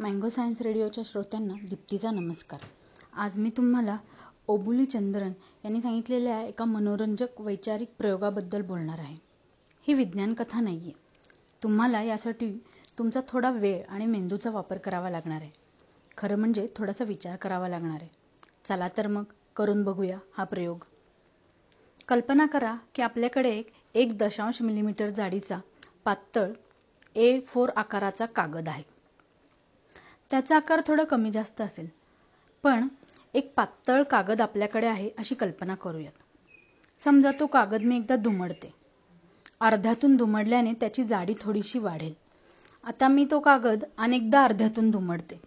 Mango science रेडिओच्या श्रोत्यांना दीप्तीचा नमस्कार. आज मी तुम्हाला ओबुली चंद्रन यांनी सांगितलेल्या एका मनोरंजक वैचारिक प्रयोगाबद्दल बोलणार आहे. ही विज्ञान कथा नाही आहे तुम्हाला यासाठी तुमचा थोडा वेळ आणि मेंदूचा वापर करावा लागणार आहे. खरं म्हणजे थोडासा विचार करावा लागणार आहे. चला तर मग करून बघूया हा प्रयोग. कल्पना करा की आपल्याकडे एक एक दशांश मिलीमीटर जाडीचा पातळ ए फोर आकाराचा कागद आहे. त्याचा आकार थोडा कमी जास्त असेल. पण एक पातळ कागद आपल्याकडे आहे अशी कल्पना करूयात. समजा तो कागद मी एकदा दुमडते. अर्ध्यातून दुमडल्याने त्याची जाडी थोडीशी वाढेल. आता मी तो कागद अनेकदा अर्ध्यातून दुमडते.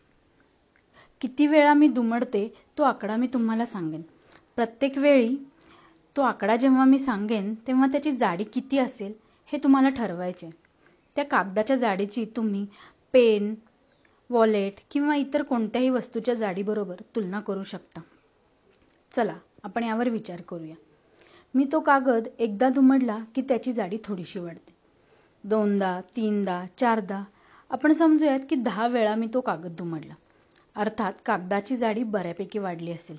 किती वेळा मी दुमडते तो आकडा मी तुम्हाला सांगेन. प्रत्येक वेळी तो आकडा जेव्हा मी सांगेन तेव्हा त्याची जाडी किती असेल हे तुम्हाला ठरवायचे त्या कागदाच्या जाडीची तुम्ही पेन वॉलेट किंवा इतर कोणत्याही वस्तूच्या जाडीबरोबर तुलना करू शकता. चला आपण यावर विचार करूया. मी तो कागद एकदा दुमडला की त्याची जाडी थोडीशी वाढते. दोनदा तीनदा चारदा. आपण समजूयात की दहा वेळा मी तो कागद दुमडला अर्थात कागदाची जाडी बऱ्यापैकी वाढली असेल.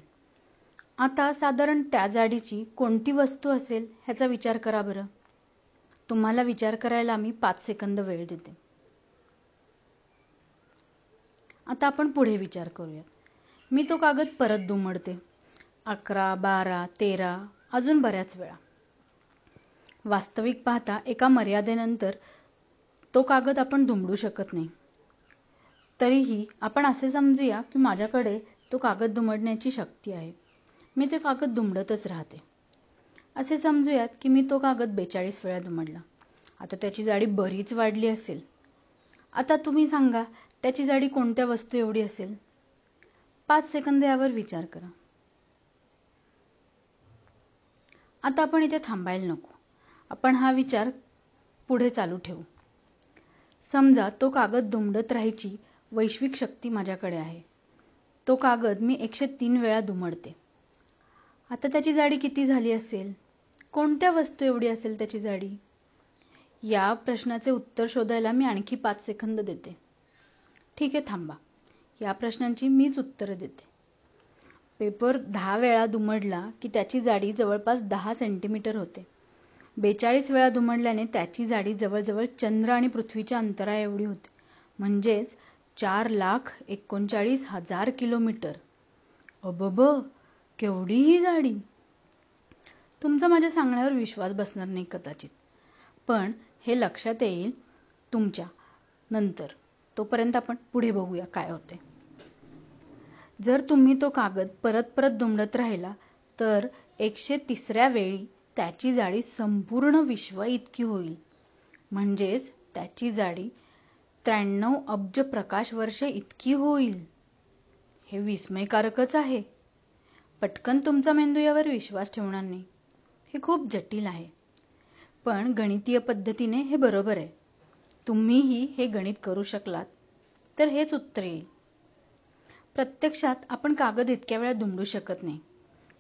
आता साधारण त्या जाडीची कोणती वस्तू असेल ह्याचा विचार करा बरं. तुम्हाला विचार करायला मी पाच सेकंद वेळ देते. आता आपण पुढे विचार करूया मी तो कागद परत दुमडते. अकरा बारा तेरा अजून बऱ्याच वेळा. वास्तविक पाहता एका मर्यादेनंतर तो कागद आपण दुमडू शकत नाही. तरीही आपण असे समजूया की माझ्याकडे तो कागद दुमडण्याची शक्ती आहे. मी ते कागद दुमडतच राहते. असे समजूयात की मी तो कागद बेचाळीस वेळा दुमडला. आता त्याची जाडी बरीच वाढली असेल. आता तुम्ही सांगा त्याची जाडी कोणत्या वस्तू एवढी असेल? पाच सेकंद यावर विचार करा. आता आपण इथे थांबायला नको. आपण हा विचार पुढे चालू ठेवू. समजा तो कागद दुमडत राहायची वैश्विक शक्ती माझ्याकडे आहे. तो कागद मी एकशे तीन वेळा दुमडते. आता त्याची जाडी किती झाली असेल? कोणत्या वस्तू एवढी असेल त्याची जाडी? या प्रश्नाचे उत्तर शोधायला मी आणखी पाच सेकंद देते. ठीक आहे थांबा. या प्रश्नांची मीच उत्तरं देते. पेपर दहा वेळा दुमडला की त्याची जाडी जवळपास दहा सेंटीमीटर होते. बेचाळीस वेळा दुमडल्याने त्याची जाडी जवळजवळ चंद्र आणि पृथ्वीच्या अंतरा एवढी होती. म्हणजेच चार लाख एकोणचाळीस हजार किलोमीटर. अबब केवढी ही जाडी. तुमचा माझ्या सांगण्यावर विश्वास बसणार नाही कदाचित. पण हे लक्षात येईल तुमच्या नंतर. तोपर्यंत आपण पुढे बघूया काय होते. जर तुम्ही तो कागद परत परत दुमडत राहिला तर एकशे तिसऱ्या वेळी त्याची जाडी संपूर्ण विश्व इतकी होईल. म्हणजेच त्याची जाडी त्र्याण्णव अब्ज प्रकाश वर्ष इतकी होईल. हे विस्मयकारकच आहे. पटकन तुमचा मेंदू यावर विश्वास ठेवणार नाही. हे खूप जटिल आहे. पण गणितीय पद्धतीने हे बरोबर आहे. तुम्हीही हे गणित करू शकलात. तर हेच उत्तर येईल. प्रत्यक्षात आपण कागद इतक्या वेळा दुमडू शकत नाही.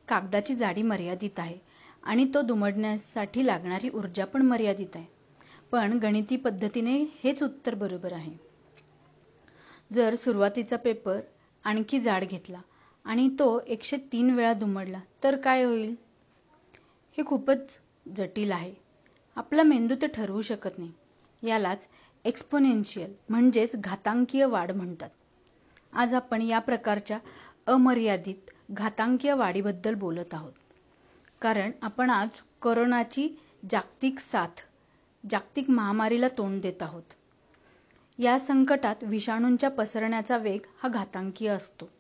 कागदाची जाडी मर्यादित आहे आणि तो दुमडण्यासाठी लागणारी ऊर्जा पण मर्यादित आहे. पण गणिती पद्धतीने हेच उत्तर बरोबर आहे. जर सुरुवातीचा पेपर आणखी जाड घेतला आणि तो एकशे तीन वेळा दुमडला तर काय होईल? हे खूपच जटिल आहे. आपला मेंदू ते ठरवू शकत नाही. यालाच एक्सपोनेन्शियल म्हणजेच घातांकीय वाढ म्हणतात. आज आपण या प्रकारच्या अमर्यादित घातांकीय वाढीबद्दल बोलत आहोत. कारण आपण आज कोरोनाची जागतिक साथ जागतिक महामारीला तोंड देत आहोत. या संकटात विषाणूंच्या पसरण्याचा वेग हा घातांकीय असतो.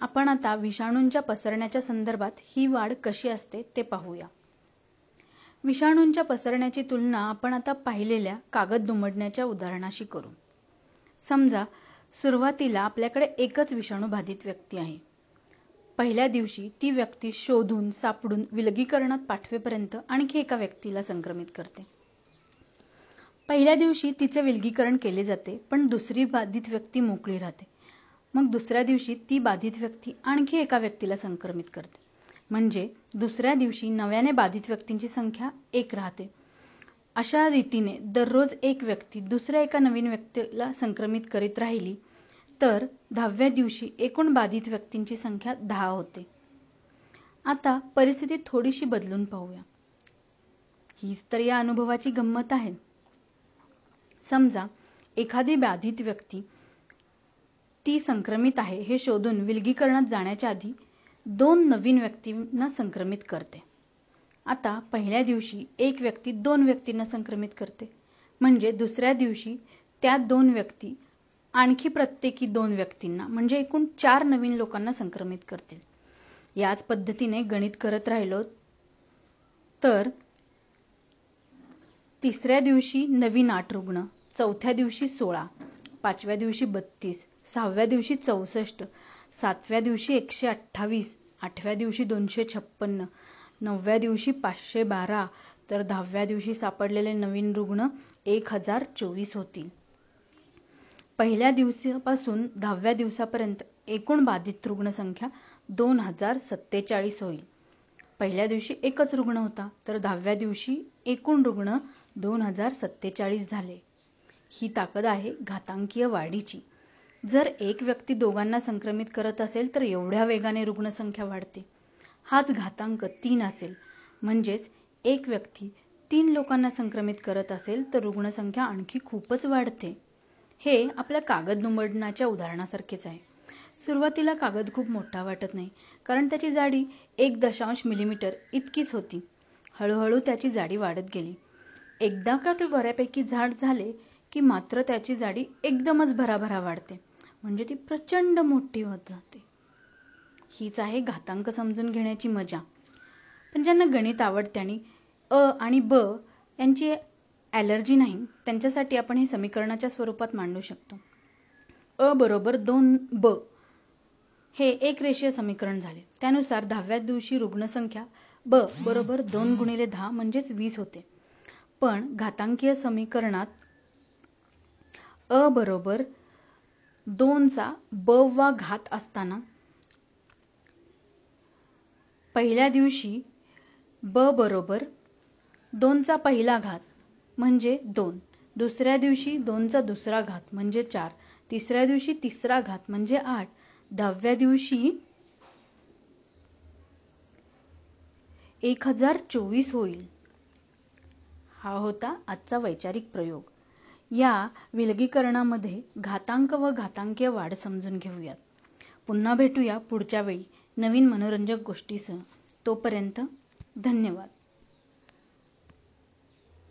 आपण आता विषाणूंच्या पसरण्याच्या संदर्भात ही वाढ कशी असते ते पाहूया. विषाणूंच्या पसरण्याची तुलना आपण आता पाहिलेल्या कागद दुमडण्याच्या उदाहरणाशी करू. समजा सुरुवातीला आपल्याकडे एकच विषाणू बाधित व्यक्ती आहे. पहिल्या दिवशी ती व्यक्ती शोधून सापडून विलगीकरणात पाठवेपर्यंत आणखी एका व्यक्तीला संक्रमित करते. पहिल्या दिवशी तिचे विलगीकरण केले जाते पण दुसरी बाधित व्यक्ती मोकळी राहते. मग दुसऱ्या दिवशी ती बाधित व्यक्ती आणखी एका व्यक्तीला संक्रमित करते. म्हणजे दुसऱ्या दिवशी नव्याने बाधित व्यक्तींची संख्या एक राहते. अशा रीतीने दररोज एक व्यक्ती दुसऱ्या एका नवीन व्यक्तीला संक्रमित करीत राहिली तर दहाव्या दिवशी एकूण बाधित व्यक्तींची संख्या दहा होते. आता परिस्थिती थोडीशी बदलून पाहूया. हीच तर या अनुभवाची गंमत आहे. समजा एखादी बाधित व्यक्ती ती संक्रमित आहे हे शोधून विलगीकरणात जाण्याच्या आधी दोन नवीन व्यक्तींना संक्रमित करते. आता पहिल्या दिवशी एक व्यक्ती दोन व्यक्तींना संक्रमित करते. म्हणजे दुसऱ्या दिवशी त्या दोन व्यक्ती आणखी प्रत्येकी दोन व्यक्तींना म्हणजे एकूण चार नवीन लोकांना संक्रमित करतील. याच पद्धतीने गणित करत राहिलो तर तिसऱ्या दिवशी नवीन आठ रुग्ण चौथ्या दिवशी सोळा पाचव्या दिवशी बत्तीस सहाव्या दिवशी चौसष्ट सातव्या दिवशी एकशे अठ्ठावीस आठव्या दिवशी दोनशे छप्पन्न नवव्या दिवशी पाचशे बारा तर दहाव्या दिवशी सापडलेले नवीन रुग्ण एक हजार चोवीस होतील पहिल्या दिवसापासून दहाव्या दिवसापर्यंत एकूण बाधित रुग्णसंख्या दोन हजार सत्तेचाळीस होईल. पहिल्या दिवशी एकच रुग्ण होता तर दहाव्या दिवशी एकूण रुग्ण दोन हजार सत्तेचाळीस झाले. ही ताकद आहे घातांकीय वाढीची. जर एक व्यक्ती दोघांना संक्रमित करत असेल तर एवढ्या वेगाने रुग्णसंख्या वाढते. हाच घातांक तीन असेल. म्हणजेच एक व्यक्ती तीन लोकांना संक्रमित करत असेल तर रुग्णसंख्या आणखी खूपच वाढते. हे आपल्या कागद दुमडण्याच्या उदाहरणासारखेच आहे. सुरुवातीला कागद खूप मोठा वाटत नाही कारण त्याची जाडी एक दशांश मिलीमीटर इतकीच होती. हळूहळू त्याची जाडी वाढत गेली. एकदा का ते बऱ्यापैकी झाड झाले की मात्र त्याची जाडी एकदमच भराभरा वाढते. म्हणजे ती प्रचंड मोठी होत जाते. हीच आहे घातांक समजून घेण्याची मजा. पण ज्यांना गणित आवडते आणि अ आणि ब यांची ॲलर्जी नाही त्यांच्यासाठी आपण हे समीकरणाच्या स्वरूपात मांडू शकतो. अ बरोबर दोन ब हे एक रेषीय समीकरण झाले. त्यानुसार दहाव्या दिवशी रुग्णसंख्या ब बरोबर दोन गुणिले दहा म्हणजेच वीस होते. पण घातांकीय समीकरणात अ बरोबर दोनचा ब वा घात असताना पहिल्या दिवशी ब बरोबर दोनचा पहिला घात म्हणजे दोन. दुसऱ्या दिवशी दोनचा दुसरा घात म्हणजे चार. तिसऱ्या दिवशी तिसरा घात म्हणजे आठ. दहाव्या दिवशी एक हजार चोवीस होईल. हा होता आजचा वैचारिक प्रयोग. या विलगीकरणामध्ये घातांक व घातांकीय वाढ समजून घेऊयात. पुन्हा भेटूया पुढच्या वेळी नवीन मनोरंजक गोष्टीसह. तोपर्यंत धन्यवाद.